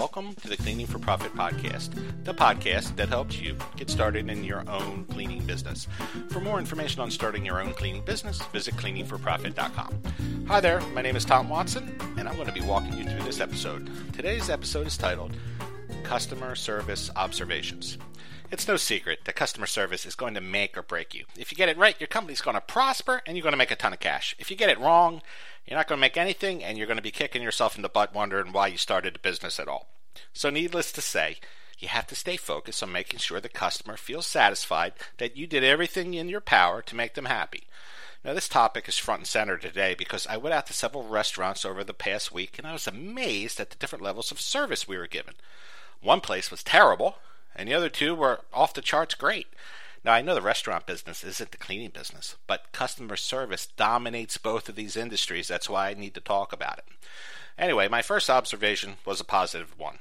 Welcome to the Cleaning for Profit podcast, the podcast that helps you get started in your own cleaning business. For more information on starting your own cleaning business, visit cleaningforprofit.com. Hi there, my name is Tom Watson, and I'm going to be walking you through this episode. Today's episode is titled Customer Service Observations. It's no secret that customer service is going to make or break you. If you get it right, your company's going to prosper and you're going to make a ton of cash. If you get it wrong, you're not going to make anything and you're going to be kicking yourself in the butt wondering why you started a business at all. So, needless to say, you have to stay focused on making sure the customer feels satisfied that you did everything in your power to make them happy. Now, this topic is front and center today because I went out to several restaurants over the past week and I was amazed at the different levels of service we were given. One place was terrible, and the other two were off the charts great. Now, I know the restaurant business isn't the cleaning business, but customer service dominates both of these industries. That's why I need to talk about it. Anyway, my first observation was a positive one.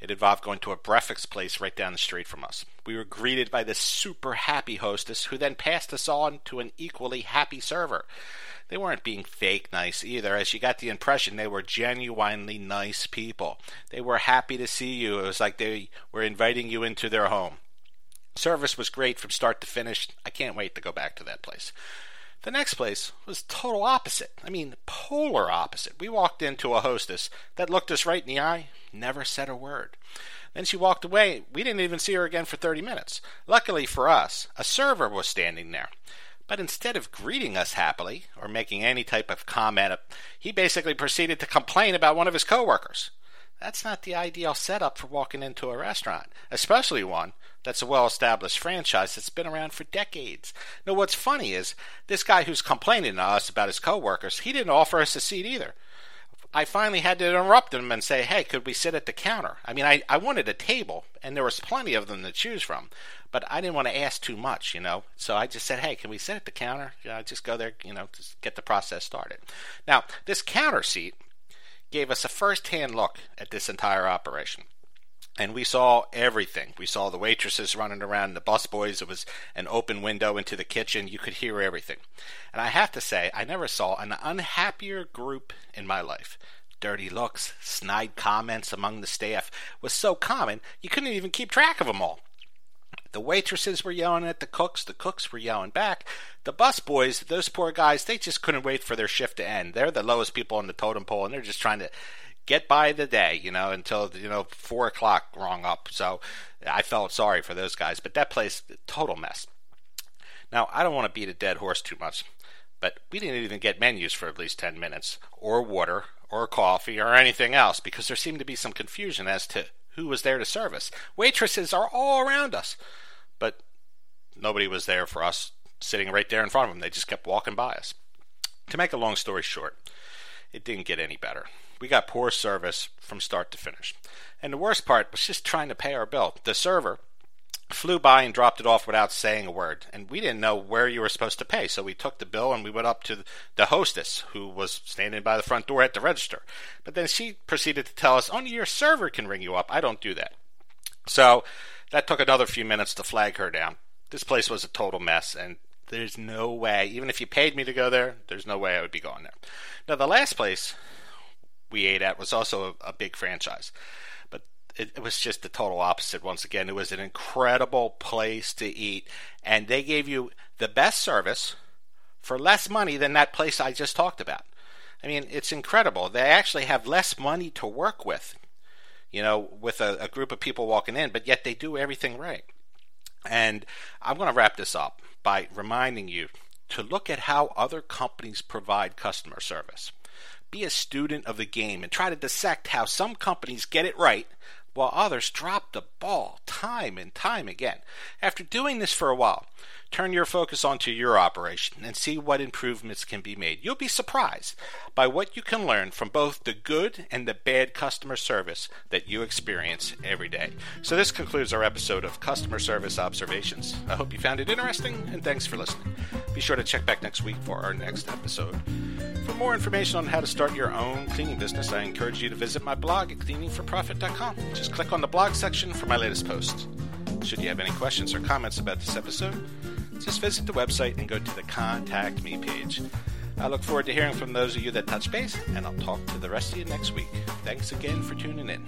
It involved going to a breakfast place right down the street from us. We were greeted by this super happy hostess who then passed us on to an equally happy server. They weren't being fake nice either, as you got the impression they were genuinely nice people. They were happy to see you. It was like they were inviting you into their home. Service was great from start to finish. I can't wait to go back to that place. The next place was total opposite. I mean, polar opposite. We walked into a hostess that looked us right in the eye, never said a word. Then she walked away. We didn't even see her again for 30 minutes. Luckily for us, a server was standing there. But instead of greeting us happily or making any type of comment, he basically proceeded to complain about one of his coworkers. That's not the ideal setup for walking into a restaurant, especially one that's a well established franchise that's been around for decades. Now, what's funny is this guy who's complaining to us about his coworkers, he didn't offer us a seat either. I finally had to interrupt him and say, hey, could we sit at the counter? I mean, I, I wanted a table, and there was plenty of them to choose from, but I didn't want to ask too much, you know. So I just said, hey, can we sit at the counter? Yeah, just go there, you know, just get the process started. Now, this counter seat gave us a first hand look at this entire operation and we saw everything. We saw the waitresses running around, the busboys. It was an open window into the kitchen. You could hear everything. And I have to say, I never saw an unhappier group in my life. Dirty looks, snide comments among the staff was so common you couldn't even keep track of them all. The waitresses were yelling at the cooks, the cooks were yelling back. The busboys, those poor guys, they just couldn't wait for their shift to end. They're the lowest people on the totem pole, and they're just trying to get by the day, you know, until you know four o'clock rung up. So I felt sorry for those guys, but that place total mess. Now I don't want to beat a dead horse too much, but we didn't even get menus for at least ten minutes, or water, or coffee, or anything else, because there seemed to be some confusion as to who was there to serve us. Waitresses are all around us, but nobody was there for us sitting right there in front of them. They just kept walking by us. To make a long story short, it didn't get any better. We got poor service from start to finish. And the worst part was just trying to pay our bill. The server flew by and dropped it off without saying a word. And we didn't know where you were supposed to pay. So we took the bill and we went up to the hostess who was standing by the front door at the register. But then she proceeded to tell us, only your server can ring you up. I don't do that. So that took another few minutes to flag her down. This place was a total mess and there's no way, even if you paid me to go there, there's no way I would be going there. Now, the last place we ate at was also a, a big franchise. But it, it, was just the total opposite once again. It was an incredible place to eat, and they gave you the best service for less money than that place I just talked about. I mean, it's incredible. They actually have less money to work with, you know, with a, a group of people walking in, but yet they do everything right. And I'm going to wrap this up by reminding you to look at how other companies provide customer service. Be a student of the game and try to dissect how some companies get it right while others drop the ball time and time again. After doing this for a while, turn your focus onto your operation and see what improvements can be made. You'll be surprised by what you can learn from both the good and the bad customer service that you experience every day. So, this concludes our episode of Customer Service Observations. I hope you found it interesting, and thanks for listening. Be sure to check back next week for our next episode. For more information on how to start your own cleaning business, I encourage you to visit my blog at cleaningforprofit.com. Just click on the blog section for my latest posts. Should you have any questions or comments about this episode, just visit the website and go to the Contact Me page. I look forward to hearing from those of you that touch base, and I'll talk to the rest of you next week. Thanks again for tuning in.